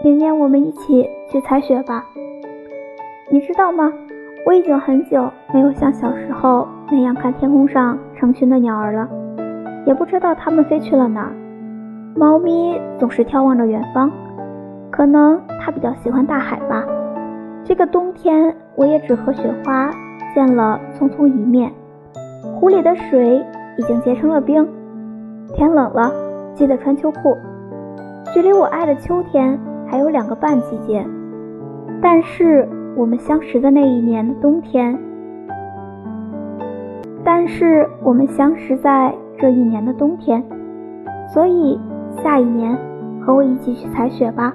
明年我们一起去采雪吧。你知道吗？我已经很久没有像小时候那样看天空上成群的鸟儿了，也不知道它们飞去了哪儿。猫咪总是眺望着远方，可能它比较喜欢大海吧。这个冬天，我也只和雪花见了匆匆一面。湖里的水已经结成了冰。天冷了，记得穿秋裤。距离我爱的秋天还有两个半季节，但是我们相识的那一年的冬天，但是我们相识在这一年的冬天，所以下一年和我一起去采雪吧。